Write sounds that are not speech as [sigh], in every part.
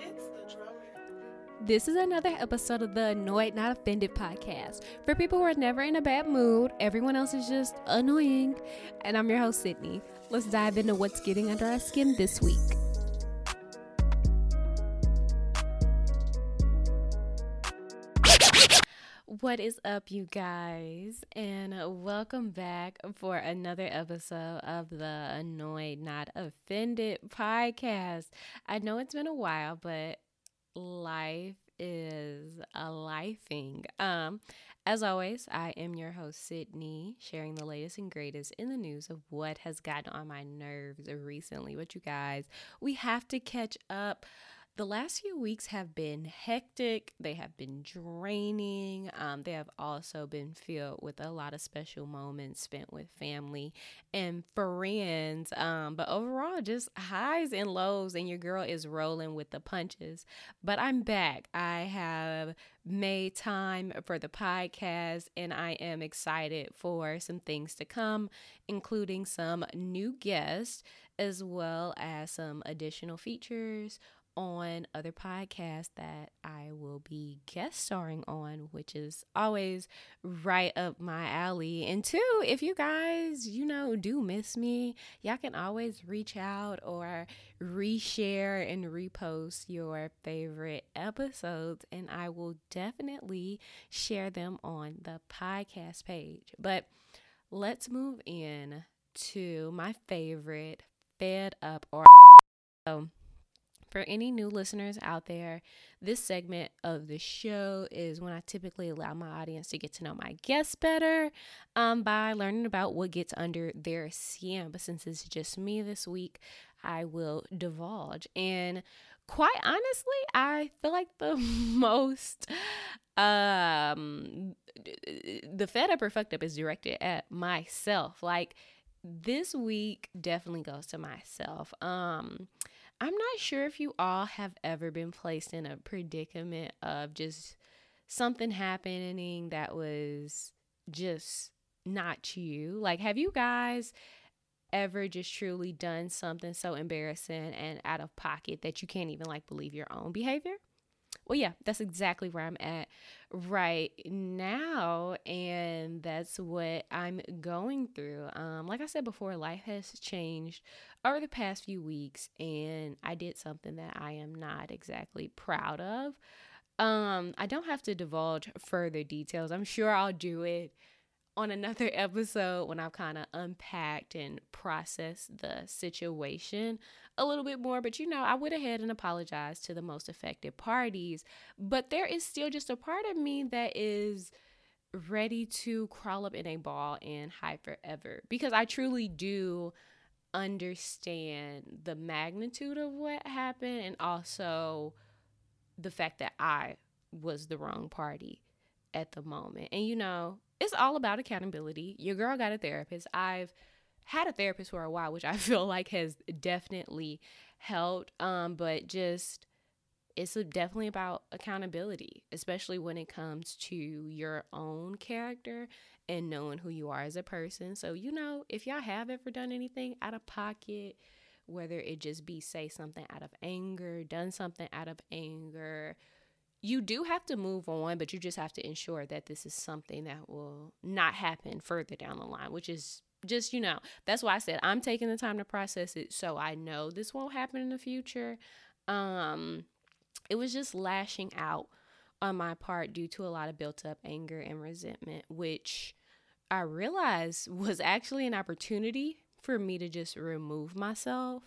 It's the drummer. This is another episode of the Annoyed Not Offended podcast for people who are never in a bad mood. Everyone else is just annoying. And I'm your host, Sydney. Let's dive into what's getting under our skin this week. What is up, you guys? And welcome back for another episode of the Annoyed Not Offended podcast. I know it's been a while, but life is a lifing. Um, as always, I am your host, Sydney, sharing the latest and greatest in the news of what has gotten on my nerves recently. But you guys, we have to catch up. The last few weeks have been hectic. They have been draining. Um, they have also been filled with a lot of special moments spent with family and friends. Um, but overall, just highs and lows, and your girl is rolling with the punches. But I'm back. I have made time for the podcast, and I am excited for some things to come, including some new guests as well as some additional features on other podcasts that I will be guest starring on, which is always right up my alley. And two, if you guys, you know, do miss me, y'all can always reach out or reshare and repost your favorite episodes, and I will definitely share them on the podcast page. But let's move in to my favorite fed up or so for any new listeners out there, this segment of the show is when I typically allow my audience to get to know my guests better um, by learning about what gets under their skin. But since it's just me this week, I will divulge. And quite honestly, I feel like the [laughs] most um the fed up or fucked up is directed at myself. Like this week definitely goes to myself. Um I'm not sure if you all have ever been placed in a predicament of just something happening that was just not you. Like, have you guys ever just truly done something so embarrassing and out of pocket that you can't even like believe your own behavior? Well, yeah, that's exactly where I'm at right now. And that's what I'm going through. Um, like I said before, life has changed over the past few weeks, and I did something that I am not exactly proud of. Um, I don't have to divulge further details. I'm sure I'll do it on another [laughs] episode when I've kind of unpacked and processed the situation a little bit more. But you know, I went ahead and apologized to the most affected parties. But there is still just a part of me that is ready to crawl up in a ball and hide forever because I truly do understand the magnitude of what happened and also the fact that I was the wrong party at the moment. And you know, it's all about accountability. Your girl got a therapist. I've had a therapist for a while, which I [laughs] feel like has definitely helped. Um, but just it's definitely about accountability, especially when it comes to your own character and knowing who you are as a person. So, you know, if y'all have ever done anything out of pocket, whether it just be say something out of anger, done something out of anger, you do have to move on, but you just have to ensure that this is something that will not happen further down the line, which is just, you know, that's why I said I'm taking the time to process it so I know this won't happen in the future. Um it was just lashing out on my part due to a lot of built up anger and resentment, which I realized [laughs] was actually an opportunity for me to just remove myself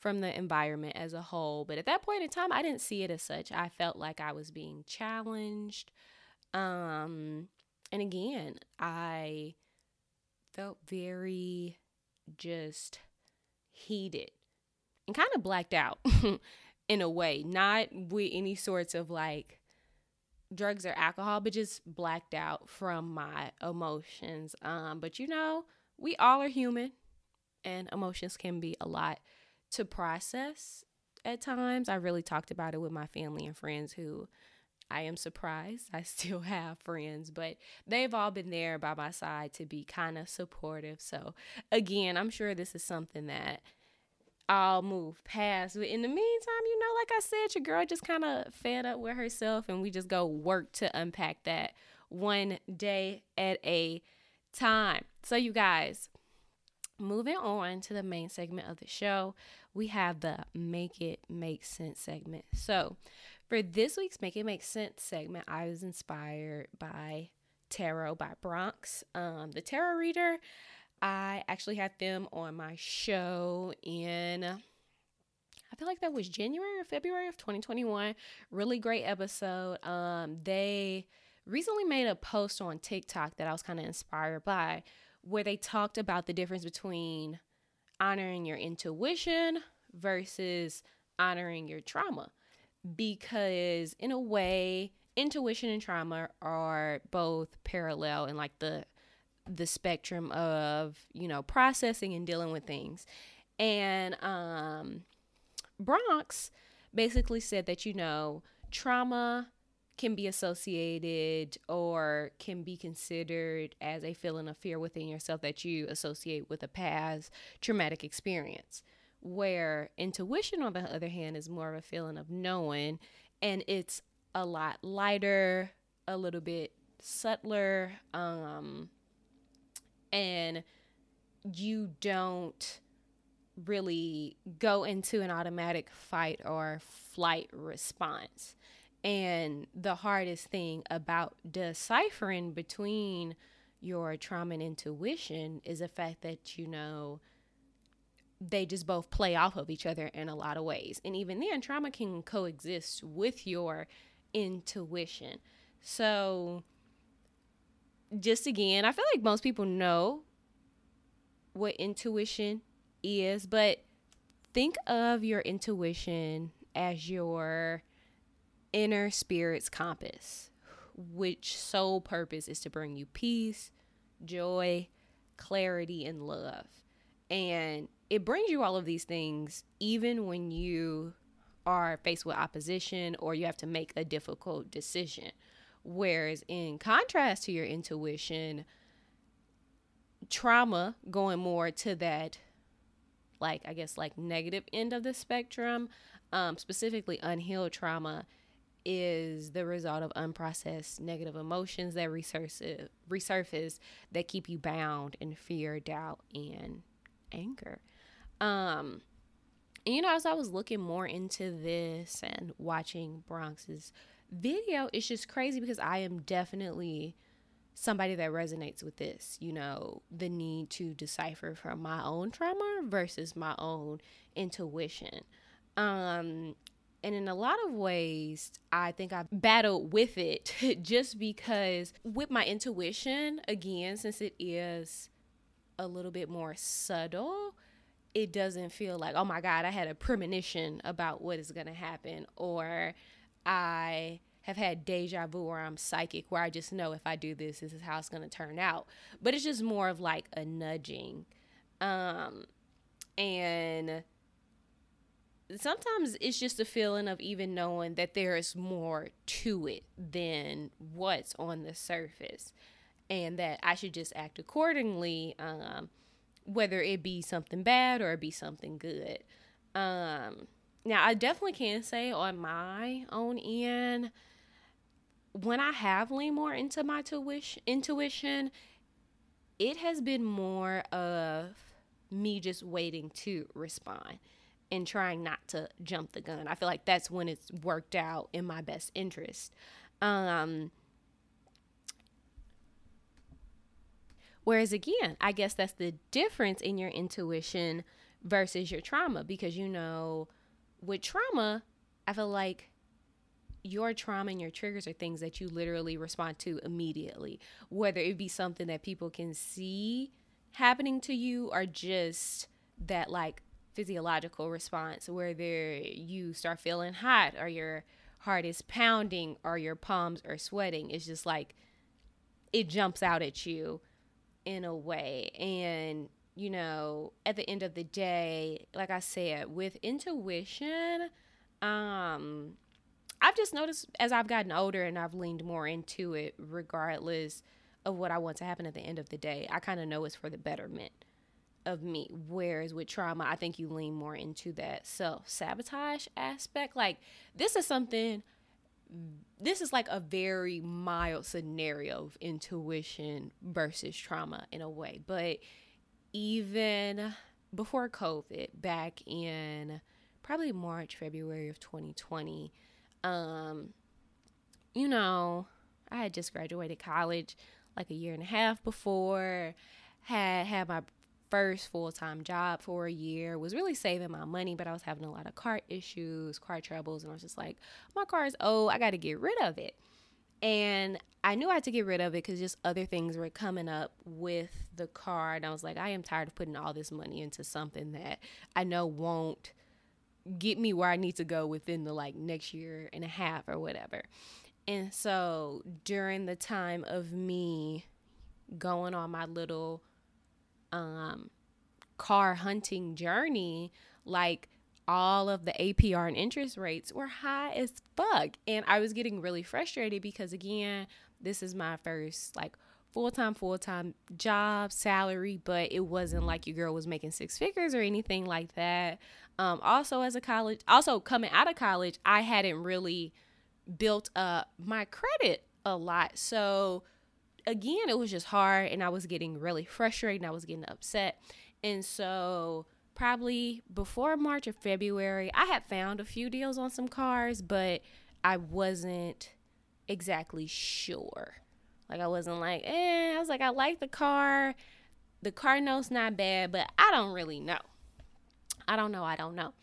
from the environment as a whole. But at that point in time, I didn't see it as such. I felt like I was being challenged. Um, and again, I felt very just heated and kind of blacked out [laughs] in a way, not with any sorts of like drugs or alcohol, but just blacked out from my emotions. Um, but you know, we all are human and emotions can be a lot to process at times. I really talked about it with my family and friends who I am surprised I [laughs] still have friends, but they've all been there by my side to be kind of supportive. So, again, I'm sure this is something that I'll move past. But in the meantime, you know, like I said, your girl just kind of fed up with herself, and we just go work to unpack that one day at a time. So, you guys, moving on to the main segment of the show, we have the Make It Make Sense segment. So, for this week's Make It Make Sense segment, I was inspired by Tarot by Bronx. Um, the tarot reader, I actually had them on my show in I feel like that was January or February of 2021. Really great episode. Um, they recently made a post on TikTok that I was kind of inspired by where they talked about the difference between honoring your intuition versus honoring your trauma. Because, in a way, intuition and trauma are both parallel in like the the spectrum of you know processing and dealing with things and um bronx basically said that you know trauma can be associated or can be considered as a feeling of fear within yourself that you associate with a past traumatic experience. Where intuition, on the other hand, is more of a feeling of knowing and it's a lot lighter, a little bit subtler, um, and you don't really go into an automatic fight or flight response. And the hardest thing about deciphering between your trauma and intuition is the fact that you know they just both play off of each other in a lot of ways. And even then, trauma can coexist with your intuition. So, just again, I feel like most people know what intuition is, but think of your intuition as your inner spirit's compass, which sole purpose is to bring you peace, joy, clarity, and love. And it brings you all of these things even when you are faced with opposition or you have to make a difficult decision. Whereas, in contrast to your intuition, trauma going more to that, like, I guess, like negative end of the spectrum, um, specifically unhealed trauma, is the result of unprocessed negative emotions that resurface, resurface that keep you bound in fear, doubt, and anger. Um, and you know, as I was looking more into this and watching Bronx's video, it's just crazy because I am definitely somebody that resonates with this, you know, the need to decipher from my own trauma versus my own intuition. Um, and in a lot of ways, I think I've battled with it [laughs] just because with my intuition, again, since it is a little bit more subtle, it doesn't feel like, oh my God, I had a premonition about what is going to happen, or I have had deja vu or I'm psychic where I just know if I do this, this is how it's going to turn out. But it's just more of like a nudging. Um, and sometimes it's just a feeling of even knowing that there is more to it than what's on the surface and that I should just act accordingly. Um, whether it be something bad or it be something good. Um, now, I definitely can say on my own end, when I have leaned more into my tuition, intuition, it has been more of me just waiting to respond and trying not to jump the gun. I feel like that's when it's worked out in my best interest. Um, Whereas again, I guess that's the difference in your intuition versus your trauma because you know, with trauma, I feel like your trauma and your triggers are things that you literally respond to immediately, whether it be something that people can see happening to you or just that like physiological response where there you start feeling hot or your heart is pounding or your palms are sweating. It's just like it jumps out at you in a way. And, you know, at the end of the day, like I said, with intuition, um, I've just noticed as I've gotten older and I've leaned more into it, regardless of what I want to happen at the end of the day, I kind of know it's for the betterment of me. Whereas with trauma, I think you lean more into that self sabotage aspect. Like, this is something, this is like a very mild scenario of intuition versus trauma in a way. But even before COVID, back in probably March, February of 2020, um, you know, I had just graduated college like a year and a half before, had had my first full time job for a year, was really saving my money, but I was having a lot of car issues, car troubles, and I was just like, my car is old, I got to get rid of it. And I knew I had to get rid of it because just other things were coming up with the car. And I was like, I am tired of putting all this money into something that I know won't get me where I need to go within the like next year and a half or whatever. And so during the time of me going on my little um car hunting journey, like all of the APR and interest rates were high as fuck. And I was getting really frustrated because again, this is my first like full time, full time job, salary, but it wasn't like your girl was making six figures or anything like that. Um, also, as a college, also coming out of college, I hadn't really built up my credit a lot. So, again, it was just hard and I was getting really frustrated and I was getting upset. And so, probably before March or February, I had found a few deals on some cars, but I wasn't exactly sure. Like I wasn't like, eh, I was like, I like the car. The car note's not bad, but I don't really know. I don't know. I don't know.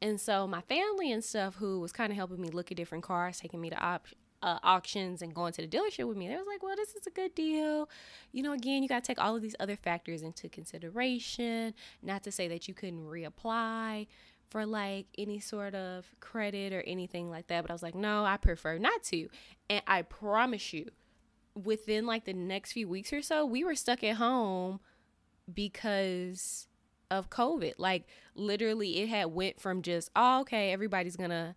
And so my family and stuff, who was kind of helping me look at different cars, taking me to op- uh, auctions and going to the dealership with me, they was like, well, this is a good deal. You know, again, you got to take all of these other factors into consideration. Not to say that you couldn't reapply for like any sort of credit or anything like that, but I was like, no, I prefer not to. And I promise you, within like the next few weeks or so, we were stuck at home because of COVID. Like literally it had went from just, oh, okay, everybody's gonna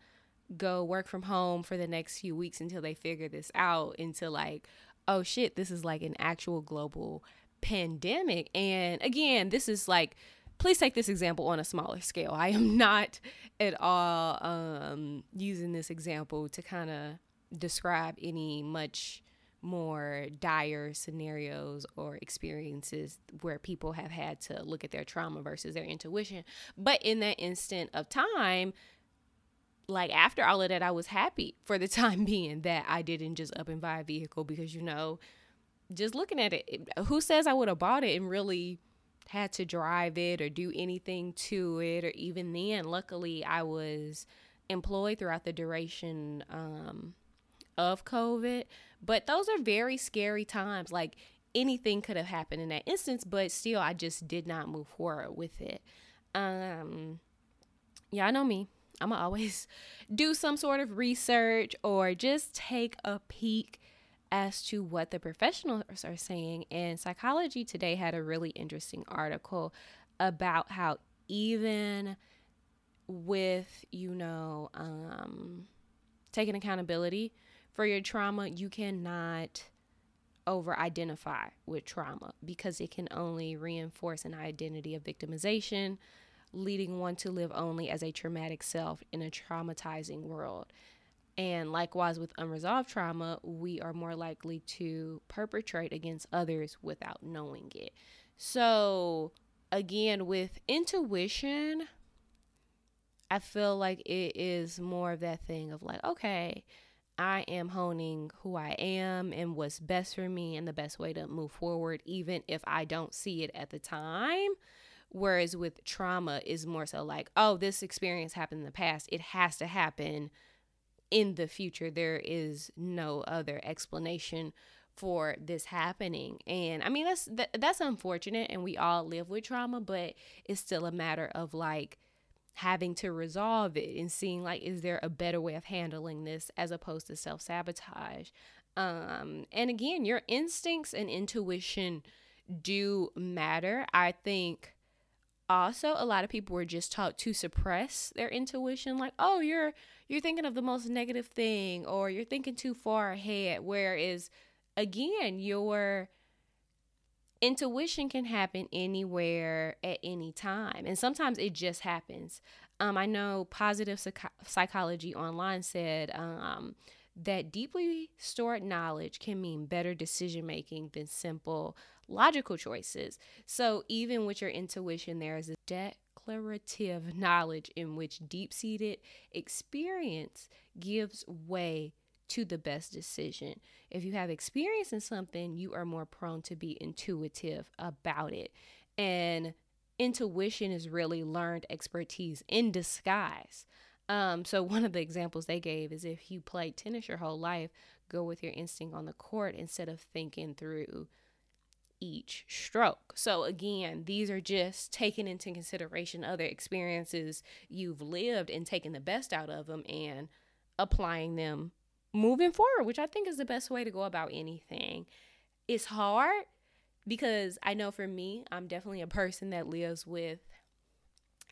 go work from home for the next few weeks until they figure this out into like, oh shit, this is like an actual global pandemic. And again, this is like please take this example on a smaller scale. I am not at all um, using this example to kind of describe any much more dire scenarios or experiences where people have had to look at their trauma versus their intuition. But in that instant of time, like after all of that, I was happy for the [laughs] time being that I didn't just up and buy a vehicle because, you know, just looking at it, who says I would have bought it and really had to drive it or do anything to it? Or even then, luckily, I was employed throughout the duration um, of COVID. But those are very scary times. Like anything could have happened in that instance, but still, I just did not move forward with it. Um, I know me. I'm gonna always [laughs] do some sort of research or just take a peek as to what the professionals are saying. And Psychology Today had a really interesting article about how even with, you know, um, taking accountability for your trauma, you cannot over identify with trauma because it can only reinforce an identity of victimization, leading one to live only as a traumatic self in a traumatizing world. And likewise, with unresolved trauma, we are more likely to perpetrate against others without knowing it. So, again, with intuition, I feel like it is more of that thing of like, okay, I am honing who I am and what's best for me and the best way to move forward, even if I don't see it at the time. Whereas with trauma is more so like, oh, this experience happened in the past. It has to happen in the future. There is no other explanation for this happening. And I mean that's that, that's unfortunate and we all live with trauma, but it's still a matter of like having to resolve it and seeing like is there a better way of handling this as opposed to self-sabotage um and again your instincts and intuition do matter i think also a lot of people were just taught to suppress their intuition like oh you're you're thinking of the most negative thing or you're thinking too far ahead whereas again your intuition can happen anywhere at any time and sometimes it just happens. Um, i know positive psych- psychology online said um, that deeply stored knowledge can mean better decision making than simple logical choices so even with your intuition there is a declarative knowledge in which deep-seated experience gives way to the best decision. If you have experience in something, you are more prone to be intuitive about it. And intuition is really learned expertise in disguise. Um, so, [laughs] one of the examples they gave is if you play tennis your whole life, go with your instinct on the court instead of thinking through each stroke. So, again, these are just taking into consideration other experiences you've lived and taking the best out of them and applying them moving forward, which I think is the best way to go about anything. It's hard because I know for me, I'm definitely a person that lives with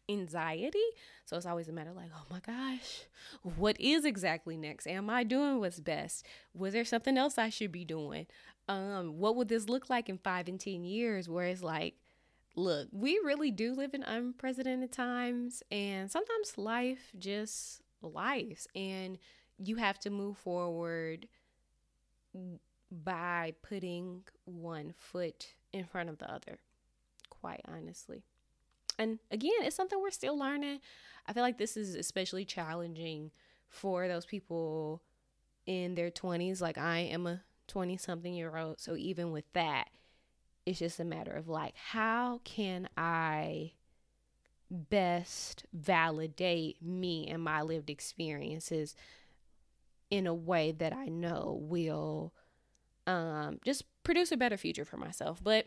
anxiety. So it's always a matter like, oh my gosh, what is exactly next? Am I doing what's best? Was there something else I should be doing? Um, what would this look like in five and 10 years? Where it's like, look, we really do live in unprecedented times, and sometimes life just lives. And you have to move forward by putting one foot in front of the other, quite honestly. And again, it's something we're still learning. I feel like this is especially challenging for those people in their 20s. Like, I am a 20 something year old. So, even with that, it's just a matter of like, how can I best validate me and my lived experiences in a way that I know will um, just produce a better future for myself. But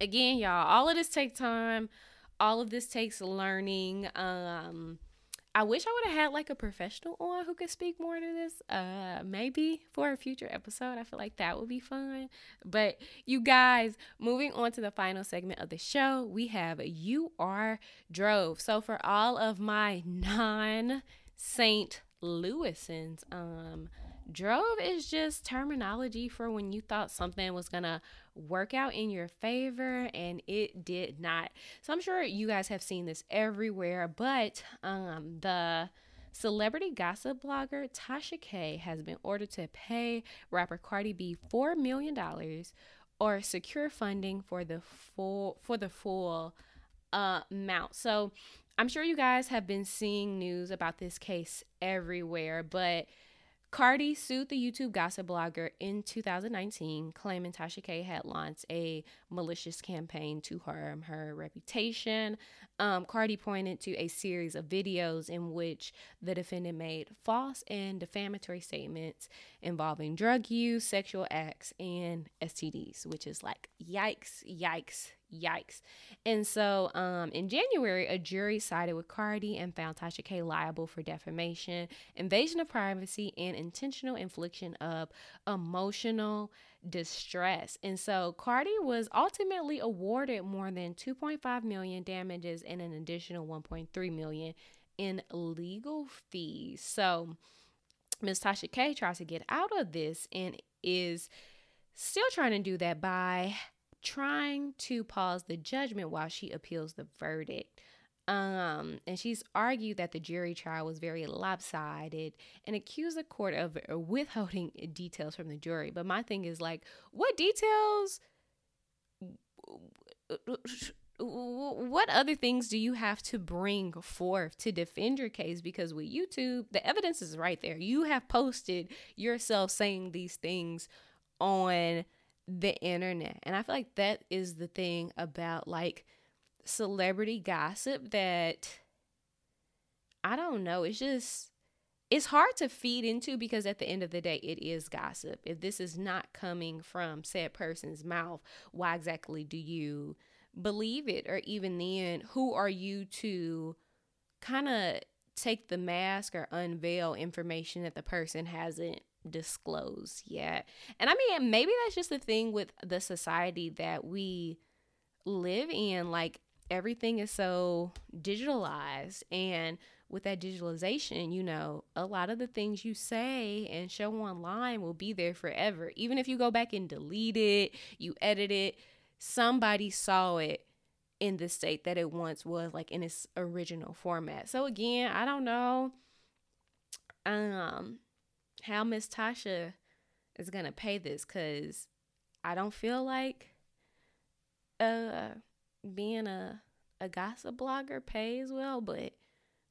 again, y'all, all of this takes time. All of this takes learning. Um, I wish I would have had like a professional on who could speak more to this. Uh, maybe for a future episode. I feel like that would be fun. But you guys, moving on to the final segment of the show, we have You Are Drove. So for all of my non Saint Louisans. Um, drove is just terminology for when you thought something was gonna work out in your favor and it did not. So I'm sure you guys have seen this everywhere, but um, the celebrity gossip blogger Tasha K has been ordered to pay rapper Cardi B four million dollars or secure funding for the full for the full uh, amount. So I'm sure you guys have been seeing news about this case everywhere, but Cardi sued the YouTube gossip blogger in 2019, claiming Tasha K had launched a malicious campaign to harm her reputation. Um, Cardi pointed to a series of videos in which the defendant made false and defamatory statements involving drug use, sexual acts, and STDs, which is like yikes, yikes, Yikes. And so um, in January, a jury sided with Cardi and found Tasha K liable for defamation, invasion of privacy, and intentional infliction of emotional distress. And so Cardi was ultimately awarded more than 2.5 million damages and an additional 1.3 million in legal fees. So Ms. Tasha K tries to get out of this and is still trying to do that by trying to pause the judgment while she appeals the verdict. Um, and she's argued that the jury trial was very lopsided and accused the court of withholding details from the jury. But my thing is like, what details? What other things do you have to bring forth to defend your case? Because with YouTube, the evidence is right there. You have posted yourself saying these things on the internet. And I feel like that is the thing about like celebrity gossip that I don't know. It's just it's hard to feed into because at the end of the day it is gossip. If this is not coming from said person's mouth, why exactly do you believe it? Or even then, who are you to kind of take the mask or unveil information that the person hasn't disclose yet. And I mean, maybe that's just the thing with the society that we live in. Like, everything is so digitalized. And with that digitalization, you know, a lot of the things you say and show online will be there forever. Even if you go back and delete it, you edit it, somebody saw it in the state that it once was, like in its original format. So again, I don't know um how Miss Tasha is gonna pay this because I don't feel like uh being a a gossip blogger pays well, but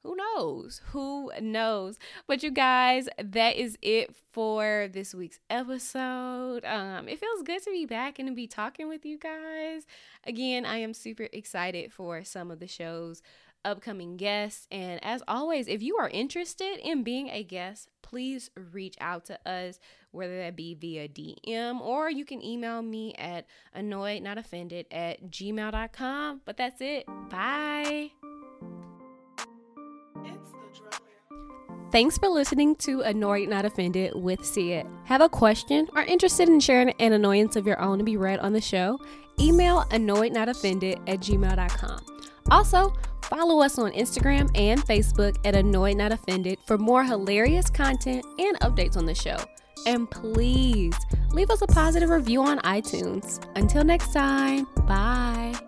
who knows? Who knows? But you guys, that is it for this week's episode. Um, it feels good to be back and to be talking with you guys. Again, I am super excited for some of the shows upcoming guests. And as always, if you are interested in being a guest, please reach out to us, whether that be via DM or you can email me at annoyednotoffended at gmail.com. But that's it. Bye. Thanks for listening to Annoyed Not Offended with Sia. Have a question or interested in sharing an annoyance of your own to be read on the show? Email annoyednotoffended at gmail.com. Also, follow us on Instagram and Facebook at Annoyed Not Offended for more hilarious content and updates on the show. And please leave us a positive review on iTunes. Until next time, bye.